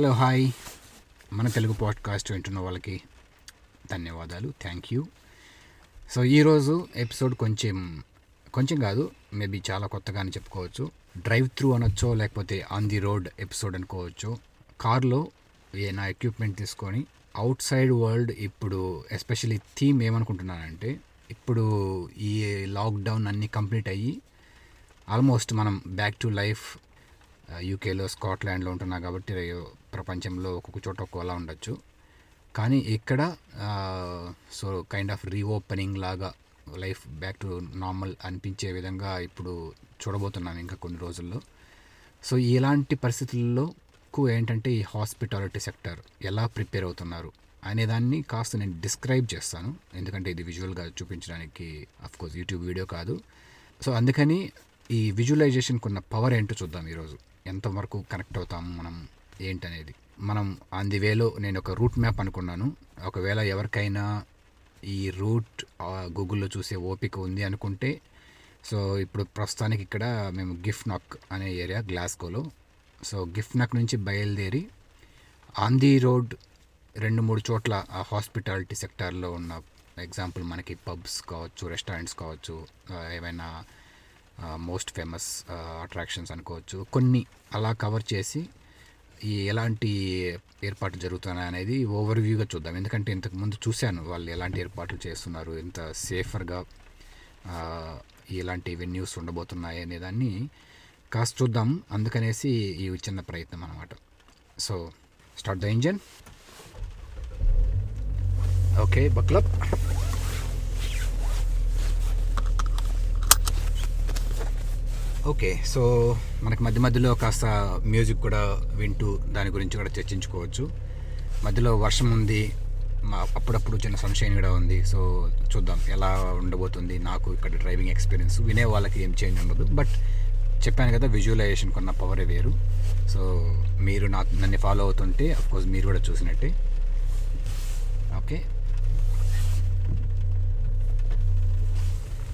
Hello hi. మన Telugu podcast వింటున్న వాళ్ళకి ధన్యవాదాలు. Thank you. సో ఈరోజు ఎపిసోడ్ కొంచెం కొంచెం కాదు మేబీ చాలా కొత్తగానే చెప్పుకోవచ్చు. డ్రైవ్ త్రూ అనొచ్చో లేకపోతే ఆన్ ది రోడ్ ఎపిసోడ్ అనుకోవచ్చు. కార్లో ఏ నా ఎక్విప్మెంట్ తీసుకొని అవుట్ సైడ్ వరల్డ్ ఇప్పుడు ఎస్పెషల్లీ థీమ్ ఏమనుకుంటున్నానంటే ఇప్పుడు ఈ లాక్డౌన్ అన్నీ కంప్లీట్ అయ్యి ఆల్మోస్ట్ మనం బ్యాక్ టు లైఫ్ యూకేలో స్కాట్లాండ్లో ఉంటున్నా కాబట్టి ప్రపంచంలో ఒక్కొక్క చోట ఒక్కోలా ఉండొచ్చు. కానీ ఇక్కడ సో కైండ్ ఆఫ్ రీఓపెనింగ్ లాగా లైఫ్ బ్యాక్ టు నార్మల్ అనిపించే విధంగా ఇప్పుడు చూడబోతున్నాను ఇంకా కొన్ని రోజుల్లో. సో ఇలాంటి పరిస్థితుల్లో ఎక్కువ ఏంటంటే ఈ హాస్పిటాలిటీ సెక్టర్ ఎలా ప్రిపేర్ అవుతున్నారు అనేదాన్ని కాస్త నేను డిస్క్రైబ్ చేస్తాను. ఎందుకంటే ఇది విజువల్గా చూపించడానికి అఫ్కోర్స్ యూట్యూబ్ వీడియో కాదు. సో అందుకని ఈ విజువలైజేషన్కి ఉన్న పవర్ ఏంటో చూద్దాం ఈరోజు. ఎంతవరకు కనెక్ట్ అవుతాం మనం ఏంటనేది. మనం ఆన్ ది వేలో నేను ఒక రూట్ మ్యాప్ అనుకున్నాను. ఒకవేళ ఎవరికైనా ఈ రూట్ గూగుల్లో చూసే ఓపిక ఉంది అనుకుంటే సో ఇప్పుడు ప్రస్తుతానికి ఇక్కడ మేము గిఫ్ట్ నాక్ అనే ఏరియా గ్లాస్కోలో సో గిఫ్ట్ నాక్ నుంచి బయలుదేరి ఆన్ ది రోడ్ రెండు మూడు చోట్ల ఆ హాస్పిటాలిటీ సెక్టార్లో ఉన్న ఎగ్జాంపుల్ మనకి పబ్స్ కావచ్చు రెస్టారెంట్స్ కావచ్చు ఏమైనా మోస్ట్ ఫేమస్ అట్రాక్షన్స్ అనుకోవచ్చు. కొన్ని అలా కవర్ చేసి ఈ ఎలాంటి ఏర్పాట్లు జరుగుతున్నాయి అనేది ఓవర్వ్యూగా చూద్దాం. ఎందుకంటే ఇంతకుముందు చూశాను వాళ్ళు ఎలాంటి ఏర్పాట్లు చేస్తున్నారు ఎంత సేఫర్గా ఎలాంటి వెన్యూస్ ఉండబోతున్నాయి అనే దాన్ని కాస్త చూద్దాం. అందుకనేసి ఈ చిన్న ప్రయత్నం అనమాట so start the engine okay buckle up okay so మనకి మధ్య మధ్యలో కాస్త మ్యూజిక్ కూడా వింటూ దాని గురించి కూడా చర్చించుకోవచ్చు. మధ్యలో వర్షం ఉంది అప్పుడప్పుడు చిన్న సన్షైన్ కూడా ఉంది. సో చూద్దాం ఎలా ఉండబోతుంది నాకు ఇక్కడ డ్రైవింగ్ ఎక్స్పీరియన్స్ వినే వాళ్ళకి ఏం చేంజ్ ఉండదు. బట్ చెప్పాను కదా విజువలైజేషన్ కొన్న పవరే వేరు. సో మీరు నా నన్ను ఫాలో అవుతుంటే అఫ్కోర్స్ మీరు కూడా చూసినట్టే. ఓకే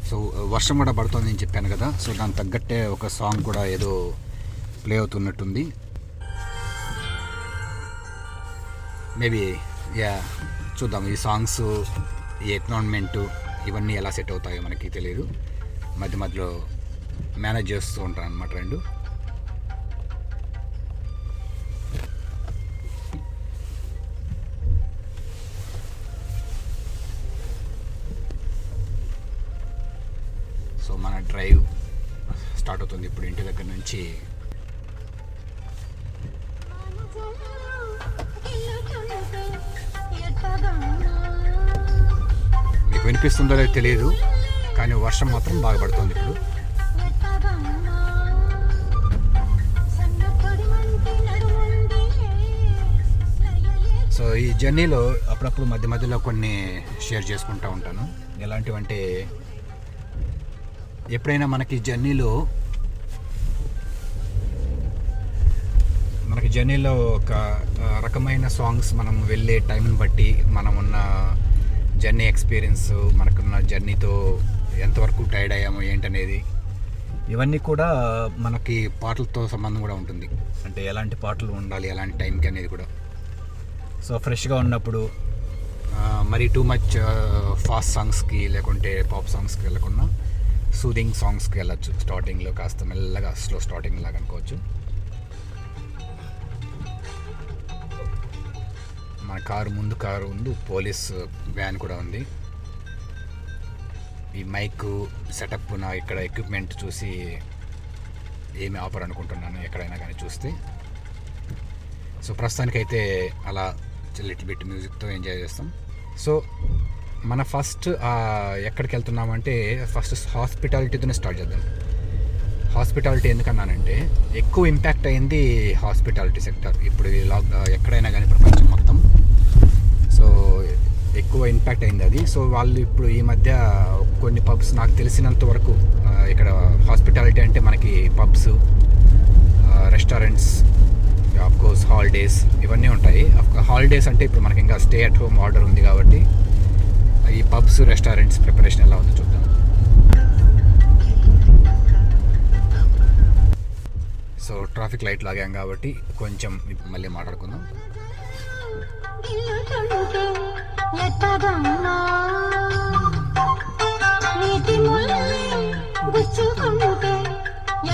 సో uh, వర్షం కూడా పడుతుంది అని చెప్పాను కదా. సో దానికి తగ్గట్టే ఒక సాంగ్ కూడా ఏదో ప్లే అవుతున్నట్టుంది. మేబీ యా చూద్దాం. ఈ సాంగ్స్ ఈ ఎక్నాన్మెంటు ఇవన్నీ ఎలా సెట్ అవుతాయో మనకి తెలియదు మధ్య మధ్యలో మేనేజ్ చేస్తూ ఉంటాను అనమాట రెండు. సో మన డ్రైవ్ స్టార్ట్ అవుతుంది ఇప్పుడు ఇంటి దగ్గర నుంచి. మీకు వినిపిస్తుందో లేదో తెలియదు కానీ వర్షం మాత్రం బాగా పడుతుంది ఇప్పుడు. సో ఈ జర్నీలో అప్పుడప్పుడు మధ్య మధ్యలో కొన్ని షేర్ చేసుకుంటూ ఉంటాను. ఎలాంటివంటే ఎప్పుడైనా మనకి జర్నీలో మనకి జర్నీలో ఒక రకమైన సాంగ్స్ మనం వెళ్ళే టైంని బట్టి మనం ఉన్న జర్నీ ఎక్స్పీరియన్స్ మనకున్న జర్నీతో ఎంతవరకు టైర్డ్ అయ్యామో ఏంటనేది ఇవన్నీ కూడా మనకి పాటలతో సంబంధం కూడా ఉంటుంది. అంటే ఎలాంటి పాటలు ఉండాలి ఎలాంటి టైంకి అనేది కూడా. సో ఫ్రెష్గా ఉన్నప్పుడు మరి టూ మచ్ ఫాస్ట్ సాంగ్స్కి లేకుంటే పాప్ సాంగ్స్కి వెళ్ళకుండా సూదింగ్ సాంగ్స్కి వెళ్ళచ్చు. స్టార్టింగ్లో కాస్త మెల్లగా స్లో స్టార్టింగ్ లాగా అనుకోవచ్చు. మన కారు ముందు కారు ముందు పోలీస్ వ్యాన్ కూడా ఉంది. ఈ మైక్ సెటప్ నా ఇక్కడ ఎక్విప్మెంట్ చూసి ఏమి ఆఫర్ అనుకుంటున్నాను ఎక్కడైనా కానీ చూస్తే. సో ప్రస్తుతానికైతే అలా లిటిల్ బిట్ మ్యూజిక్తో ఎంజాయ్ చేస్తాం. సో మన ఫస్ట్ ఎక్కడికి వెళ్తున్నామంటే ఫస్ట్ హాస్పిటాలిటీతోనే స్టార్ట్ చేద్దాం. హాస్పిటాలిటీ ఎందుకన్నానంటే ఎక్కువ ఇంపాక్ట్ అయింది హాస్పిటాలిటీ సెక్టర్ ఇప్పుడు లాక్ ఎక్కడైనా కానీ ప్రపంచం మొత్తం. సో ఎక్కువ ఇంపాక్ట్ అయింది అది. సో వాళ్ళు ఇప్పుడు ఈ మధ్య కొన్ని పబ్స్ నాకు తెలిసినంత వరకు ఇక్కడ హాస్పిటాలిటీ అంటే మనకి పబ్స్ రెస్టారెంట్స్ కోర్స్ హాలిడేస్ ఇవన్నీ ఉంటాయి. హాలిడేస్ అంటే ఇప్పుడు మనకి ఇంకా స్టే అట్ హోమ్ ఆర్డర్ ఉంది కాబట్టి ఈ రెస్టారెంట్స్ ప్రిపరేషన్ ఎలా ఉందో చూద్దాం. సో ట్రాఫిక్ లైట్ లాగాం కాబట్టి కొంచెం మళ్ళీ మాట్లాడుకుందాం.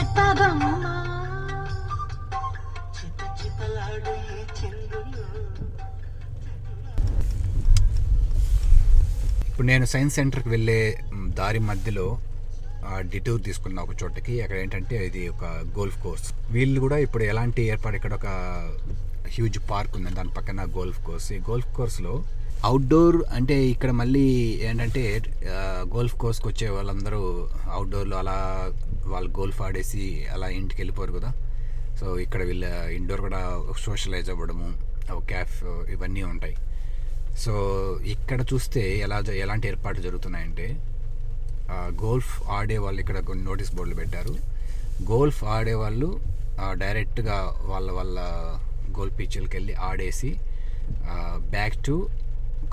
ఎట్టదమ్మా ఇప్పుడు నేను సైన్స్ సెంటర్కి వెళ్ళే దారి మధ్యలో డిటూర్ తీసుకున్న ఒక చోటకి అక్కడ ఏంటంటే ఇది ఒక గోల్ఫ్ కోర్స్. వీళ్ళు కూడా ఇప్పుడు ఎలాంటి ఏర్పాటు ఇక్కడ ఒక హ్యూజ్ పార్క్ ఉంది దాని పక్కన గోల్ఫ్ కోర్స్. ఈ గోల్ఫ్ కోర్స్లో అవుట్డోర్ అంటే ఇక్కడ మళ్ళీ ఏంటంటే గోల్ఫ్ కోర్స్కి వచ్చే వాళ్ళందరూ అవుట్డోర్లో అలా వాళ్ళు గోల్ఫ్ ఆడేసి అలా ఇంటికి వెళ్ళిపోరు కదా. సో ఇక్కడ వీళ్ళ ఇండోర్ కూడా సోషలైజ్ అవ్వడము క్యాఫ్ ఇవన్నీ ఉంటాయి. సో ఇక్కడ చూస్తే ఎలా ఎలాంటి ఏర్పాట్లు జరుగుతున్నాయంటే గోల్ఫ్ ఆడే వాళ్ళు ఇక్కడ కొన్ని నోటీస్ బోర్డులు పెట్టారు. గోల్ఫ్ ఆడే వాళ్ళు డైరెక్ట్గా వాళ్ళ వాళ్ళ గోల్ఫ్ పిచ్లకి వెళ్ళి ఆడేసి బ్యాక్ టు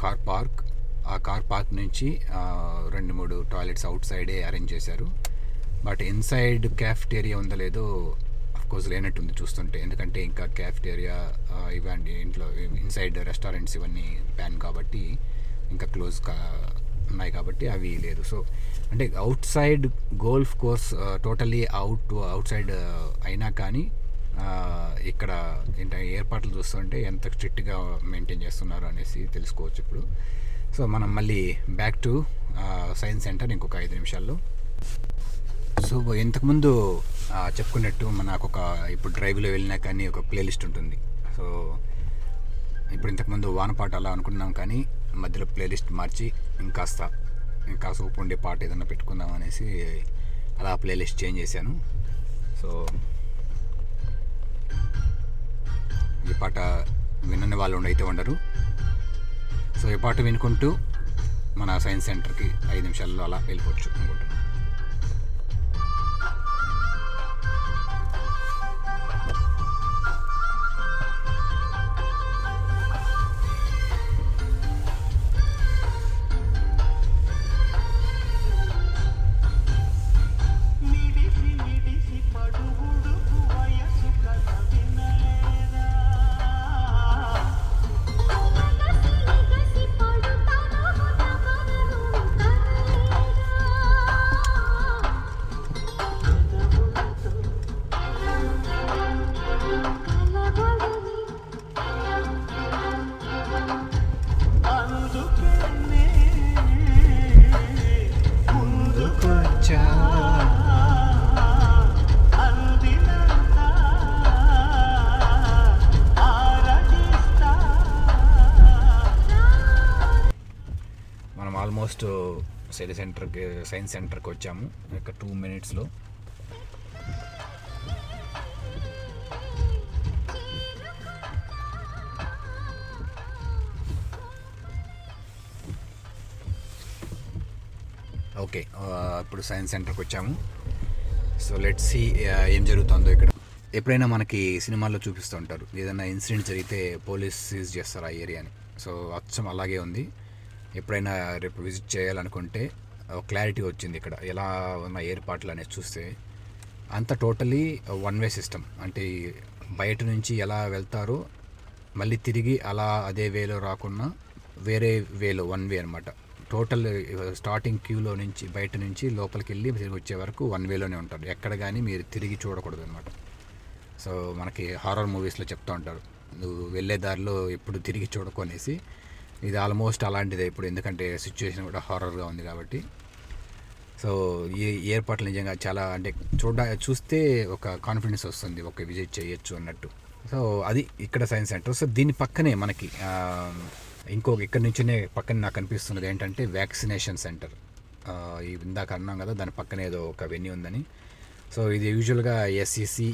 కార్ పార్క్. ఆ కార్ పార్క్ నుంచి రెండు మూడు టాయిలెట్స్ అవుట్ సైడే అరేంజ్ చేశారు. బట్ ఇన్సైడ్ క్యాఫ్టేరియా ఉందో లేదో కోర్స్ లేనట్టుంది చూస్తుంటే. ఎందుకంటే ఇంకా క్యాఫ్టేరియా ఇవన్నీ ఇంట్లో ఇన్సైడ్ రెస్టారెంట్స్ ఇవన్నీ బ్యాన్ కాబట్టి ఇంకా క్లోజ్ కా ఉన్నాయి కాబట్టి అవి లేదు. సో అంటే outside golf course totally out outside అయినా కానీ ఇక్కడ ఏంటంటే ఏర్పాట్లు చూస్తుంటే ఎంత స్ట్రిక్ట్గా మెయింటైన్ చేస్తున్నారు అనేసి తెలుసుకోవచ్చు ఇప్పుడు. సో మనం మళ్ళీ బ్యాక్ టు సైన్స్ సెంటర్ ఇంకొక ఐదు నిమిషాల్లో. సో ఇంతకుముందు చెప్పుకున్నట్టు మనకు ఒక ఇప్పుడు డ్రైవ్లో వెళ్ళినా కానీ ఒక ప్లేలిస్ట్ ఉంటుంది. సో ఇప్పుడు ఇంతకుముందు వానపాట అలా అనుకున్నాం కానీ మధ్యలో ప్లేలిస్ట్ మార్చి ఇంకాస్త ఇంకా సూపు ఉండే పాట ఏదైనా పెట్టుకుందాం అనేసి అలా ప్లేలిస్ట్ చేంజ్ చేశాను. సో ఈ పాట వినని వాళ్ళు అయితే ఉండరు. సో ఈ పాట వినుకుంటూ మన సైన్స్ సెంటర్కి ఐదు నిమిషాల్లో అలా వెళ్ళిపోవచ్చు అనుకుంటున్నాను. సిటీ సెంటర్కి సైన్స్ సెంటర్కి వచ్చాము. ఒక టూ మినిట్స్లో. ఓకే ఇప్పుడు సైన్స్ సెంటర్కి వచ్చాము. సో లెట్ సి ఏం జరుగుతుందో ఇక్కడ. ఎప్పుడైనా మనకి సినిమాల్లో చూపిస్తూ ఉంటారు. ఏదైనా ఇన్సిడెంట్ జరిగితే పోలీస్ సీజ్ చేస్తారు ఆ ఏరియాని. సో అచ్చం అలాగే ఉంది. ఎప్పుడైనా రేపు విజిట్ చేయాలనుకుంటే క్లారిటీ వచ్చింది ఇక్కడ. ఎలా ఉన్న ఏర్పాట్లు అనేది చూస్తే అంత టోటలీ వన్ వే సిస్టమ్ అంటే బయట నుంచి ఎలా వెళ్తారో మళ్ళీ తిరిగి అలా అదే వేలో రాకుండా వేరే వేలో వన్ వే అనమాట టోటల్ స్టార్టింగ్ క్యూలో నుంచి బయట నుంచి లోపలికి వెళ్ళి తిరిగి వచ్చే వరకు వన్ వేలోనే ఉంటారు. ఎక్కడ కానీ మీరు తిరిగి చూడకూడదు అనమాట సో మనకి హారర్ మూవీస్లో చెప్తూ ఉంటారు. నువ్వు వెళ్ళే దారిలో ఎప్పుడు తిరిగి చూడకు అనేసి ఇది ఆల్మోస్ట్ అలాంటిదే ఇప్పుడు ఎందుకంటే సిచ్యువేషన్ కూడా హారర్గా ఉంది కాబట్టి. సో ఈ ఏర్పాట్లు నిజంగా చాలా అంటే చూడ చూస్తే ఒక కాన్ఫిడెన్స్ వస్తుంది ఒక విజిట్ చేయొచ్చు అన్నట్టు. సో అది ఇక్కడ సైన్స్ సెంటర్ సో దీని పక్కనే మనకి ఇంకో ఇక్కడ నుంచినే పక్కన నాకు అనిపిస్తున్నది ఏంటంటే వ్యాక్సినేషన్ సెంటర్ ఈ ఇందాక అన్నాం కదా దాని పక్కనే ఏదో ఒక వెన్యూ ఉందని. సో ఇది యూజువల్గా ఎస్ఈసి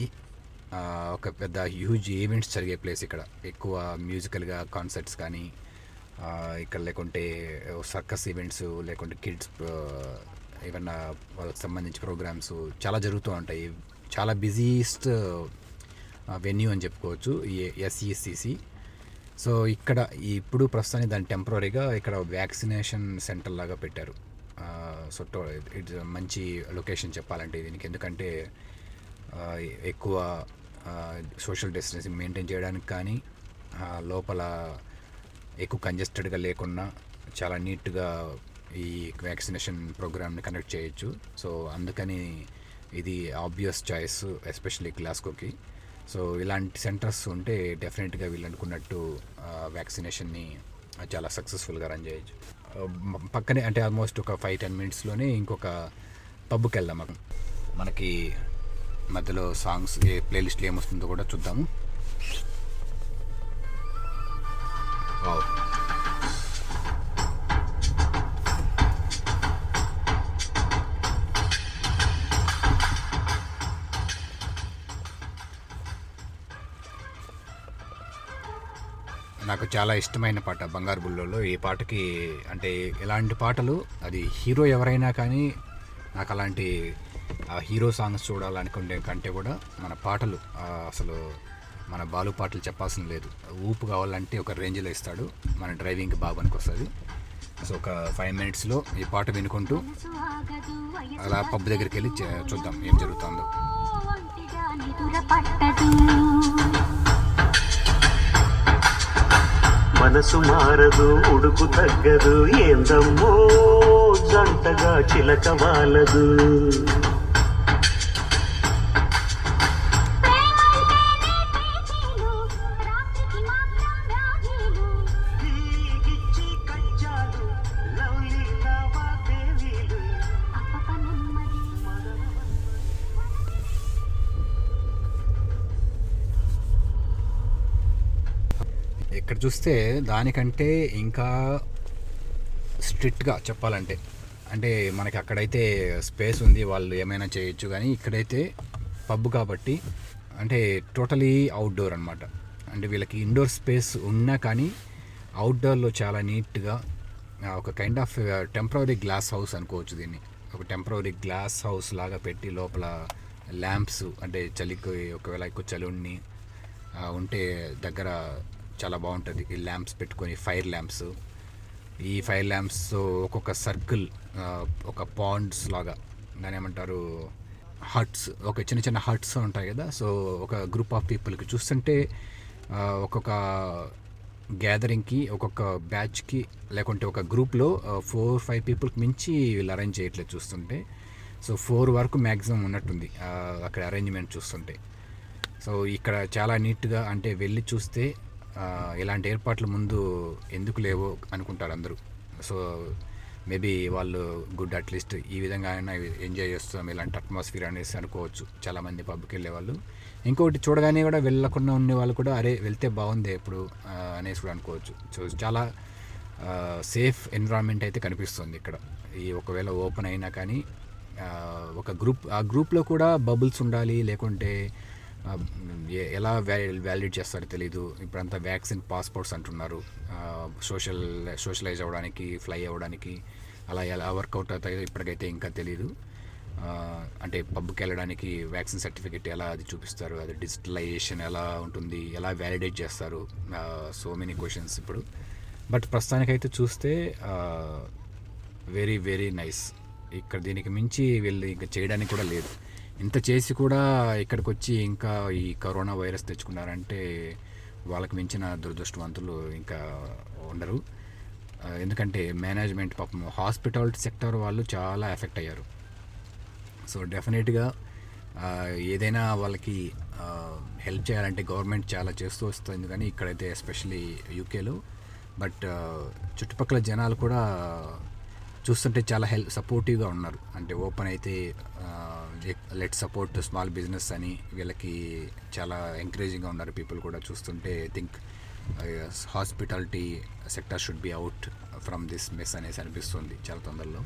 ఒక పెద్ద హ్యూజ్ ఈవెంట్స్ జరిగే ప్లేస్ ఇక్కడ. ఎక్కువ మ్యూజికల్గా కాన్సర్ట్స్ కానీ ఇక్కడ లేకుంటే సర్కస్ ఈవెంట్స్ లేకుంటే కిడ్స్ ఏమన్నా వాళ్ళకి సంబంధించి ప్రోగ్రామ్స్ చాలా జరుగుతూ ఉంటాయి. చాలా బిజీయెస్ట్ వెన్యూ అని చెప్పుకోవచ్చు ఈ ఎస్ఈసిసి సో ఇక్కడ ఇప్పుడు ప్రస్తుతానికి దాన్ని టెంపరీగా ఇక్కడ వ్యాక్సినేషన్ సెంటర్ లాగా పెట్టారు. సో ఇట్స్ మంచి లొకేషన్ చెప్పాలంటే దీనికి. ఎందుకంటే ఎక్కువ సోషల్ డిస్టెన్సింగ్ మెయింటైన్ చేయడానికి కానీ లోపల ఎక్కువ కంజెస్టెడ్గా లేకుండా చాలా నీట్గా ఈ వ్యాక్సినేషన్ ప్రోగ్రామ్ని కండక్ట్ చేయొచ్చు. సో అందుకని ఇది ఆబ్వియస్ చాయిస్ ఎస్పెషల్లీ గ్లాస్కోకి సో ఇలాంటి సెంటర్స్ ఉంటే డెఫినెట్గా వీళ్ళు అనుకున్నట్టు వ్యాక్సినేషన్ని చాలా సక్సెస్ఫుల్గా రన్ చేయొచ్చు. పక్కనే అంటే ఆల్మోస్ట్ ఒక ఫైవ్ టెన్ మినిట్స్లోనే ఇంకొక పబ్కి వెళ్దాం మనకి మధ్యలో సాంగ్స్ ఏ ప్లేలిస్ట్లో ఏమొస్తుందో కూడా చూద్దాము. నాకు చాలా ఇష్టమైన పాట బంగారు బుల్లోలో. ఈ పాటకి అంటే ఎలాంటి పాటలు? అది హీరో ఎవరైనా కానీ నాకు అలాంటి ఆ హీరో సాంగ్స్ చూడాలనుకునే కంటే కూడా మన పాటలు అసలు మన బాలు పాటలు చెప్పాల్సిన లేదు. ఊపు కావాలంటే ఒక రేంజ్లో ఇస్తాడు. మన డ్రైవింగ్కి బాగా పనికొస్తుంది సో ఒక ఫైవ్ మినిట్స్లో ఈ పాట వినుకుంటూ అలా పబ్ దగ్గరికి వెళ్ళి చే- చూద్దాం ఏం జరుగుతుందో. మనసు మారదు ఉడుకు తగ్గదు ఏందమ్మో జంటగా చిలక వాలదు. ఇక్కడ చూస్తే దానికంటే ఇంకా స్ట్రిక్ట్గా చెప్పాలంటే అంటే మనకి అక్కడైతే స్పేస్ ఉంది వాళ్ళు ఏమైనా చేయొచ్చు కానీ ఇక్కడైతే పబ్ కాబట్టి అంటే టోటలీ అవుట్డోర్ అనమాట అంటే వీళ్ళకి ఇండోర్ స్పేస్ ఉన్నా కానీ అవుట్డోర్లో చాలా నీట్గా ఒక kind of temporary glass house అనుకోవచ్చు దీన్ని. ఒక టెంపరీ గ్లాస్ హౌస్ లాగా పెట్టి లోపల ల్యాంప్స్ అంటే చలికి ఒకవేళ ఎక్కువ చలి ఉన్ని ఉంటే దగ్గర చాలా బాగుంటుంది. ఈ ల్యాంప్స్ పెట్టుకొని ఫైర్ ల్యాంప్స్. ఈ ఫైర్ ల్యాంప్స్ ఒక్కొక్క సర్కిల్ ఒక పాండ్స్ లాగా. దాని ఏమంటారు? హట్స్ ఒక చిన్న చిన్న హట్స్ ఉంటాయి కదా. సో ఒక గ్రూప్ ఆఫ్ పీపుల్కి చూస్తుంటే ఒక్కొక్క గ్యాదరింగ్కి ఒక్కొక్క బ్యాచ్కి లేకుంటే ఒక గ్రూప్లో ఫోర్ ఫైవ్ పీపుల్కి మించి వీళ్ళు అరేంజ్ చేయట్లేదు చూస్తుంటే. సో ఫోర్ వరకు మ్యాక్సిమం ఉన్నట్టుంది అక్కడ అరేంజ్మెంట్ చూస్తుంటే. సో ఇక్కడ చాలా నీట్గా అంటే వెళ్ళి చూస్తే ఇలాంటి ఏర్పాట్లు ముందు ఎందుకు లేవో అనుకుంటారు అందరూ? సో మేబీ వాళ్ళు గుడ్ అట్లీస్ట్ ఈ విధంగా అయినా ఎంజాయ్ చేస్తాం ఇలాంటి అట్మాస్ఫియర్ అనేసి అనుకోవచ్చు చాలామంది పబ్కి వెళ్ళే వాళ్ళు. ఇంకోటి చూడగానే కూడా వెళ్ళకుండా ఉండే వాళ్ళు కూడా అరే వెళ్తే బాగుంది ఇప్పుడు అనేసి కూడా అనుకోవచ్చు. సో చాలా సేఫ్ ఎన్విరాన్మెంట్ అయితే కనిపిస్తుంది ఇక్కడ. ఈ ఒకవేళ ఓపెన్ అయినా కానీ ఒక గ్రూప్ ఆ గ్రూప్లో కూడా బబుల్స్ ఉండాలి లేకుంటే ఎలా వ్యాలిడేట్ చేస్తారో తెలియదు ఇప్పుడంతా వ్యాక్సిన్ పాస్పోర్ట్స్ అంటున్నారు. సోషల్ సోషలైజ్ అవ్వడానికి ఫ్లై అవ్వడానికి అలా ఎలా వర్కౌట్ అవుతాయో ఇప్పటికైతే ఇంకా తెలియదు అంటే పబ్కి వెళ్ళడానికి వ్యాక్సిన్ సర్టిఫికేట్ ఎలా అది చూపిస్తారు అది డిజిటలైజేషన్ ఎలా ఉంటుంది ఎలా వ్యాలిడేట్ చేస్తారు సో మెనీ క్వశ్చన్స్ ఇప్పుడు. బట్ ప్రస్తుతానికైతే చూస్తే వెరీ వెరీ నైస్ ఇక్కడ దీనికి మించి వీళ్ళు ఇంకా చేయడానికి కూడా లేదు. ఇంత చేసి కూడా ఇక్కడికి వచ్చి ఇంకా ఈ కరోనా వైరస్ తెచ్చుకున్నారంటే వాళ్ళకి మించిన దురదృష్టవంతులు ఇంకా ఉండరు. ఎందుకంటే మేనేజ్మెంట్ పాపం హాస్పిటల్ సెక్టర్ వాళ్ళు చాలా ఎఫెక్ట్ అయ్యారు. సో డెఫినెట్గా ఏదైనా వాళ్ళకి హెల్ప్ చేయాలంటే గవర్నమెంట్ చాలా చేస్తూ వస్తుంది కానీ ఇక్కడైతే ఎస్పెషలీ యూకేలో. బట్ చుట్టుపక్కల జనాలు కూడా చూస్తుంటే చాలా హెల్ప్ సపోర్టివ్గా ఉన్నారు. అంటే ఓపెన్ అయితే లెట్ సపోర్ట్ స్మాల్ బిజినెస్ అని వీళ్ళకి చాలా ఎంకరేజింగ్గా ఉన్నారు పీపుల్ కూడా చూస్తుంటే. I think hospitality sector should be out from this mess అనేసి అనిపిస్తుంది చాలా తొందరలో.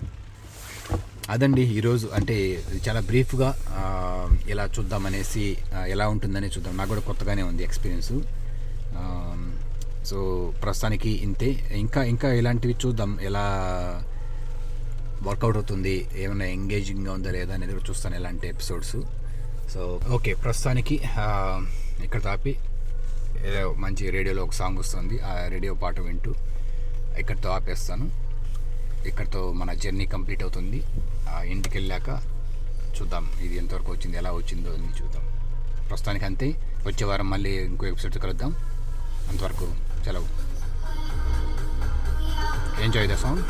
అదండి ఈరోజు అంటే చాలా బ్రీఫ్గా uh, ఇలా చూద్దామనేసి uh, ఎలా ఉంటుందని చూద్దాం. నాకు కూడా కొత్తగానే ఉంది ఎక్స్పీరియన్స్ సో um, ప్రస్తుతానికి ఇంతే. ఇంకా ఇంకా ఇలాంటివి చూద్దాం. ఎలా వర్కౌట్ అవుతుంది ఏమైనా ఎంగేజింగ్గా ఉందా లేదా అనేది కూడా చూస్తాను ఇలాంటి ఎపిసోడ్స్. సో ఓకే ప్రస్తుతానికి ఇక్కడ తాపి ఏదో మంచి రేడియోలో ఒక సాంగ్ వస్తుంది ఆ రేడియో పాట వింటూ ఇక్కడితో ఆపేస్తాను. ఇక్కడితో మన జర్నీ కంప్లీట్ అవుతుంది. ఆ ఇంటికి వెళ్ళాక చూద్దాం ఇది ఎంతవరకు వచ్చింది ఎలా వచ్చిందో అని చూద్దాం. ప్రస్తుతానికి అంతే వచ్చే వారం మళ్ళీ ఇంకో ఎపిసోడ్ కలుద్దాం. అంతవరకు సెలవు ఎంజాయ్ ద సాంగ్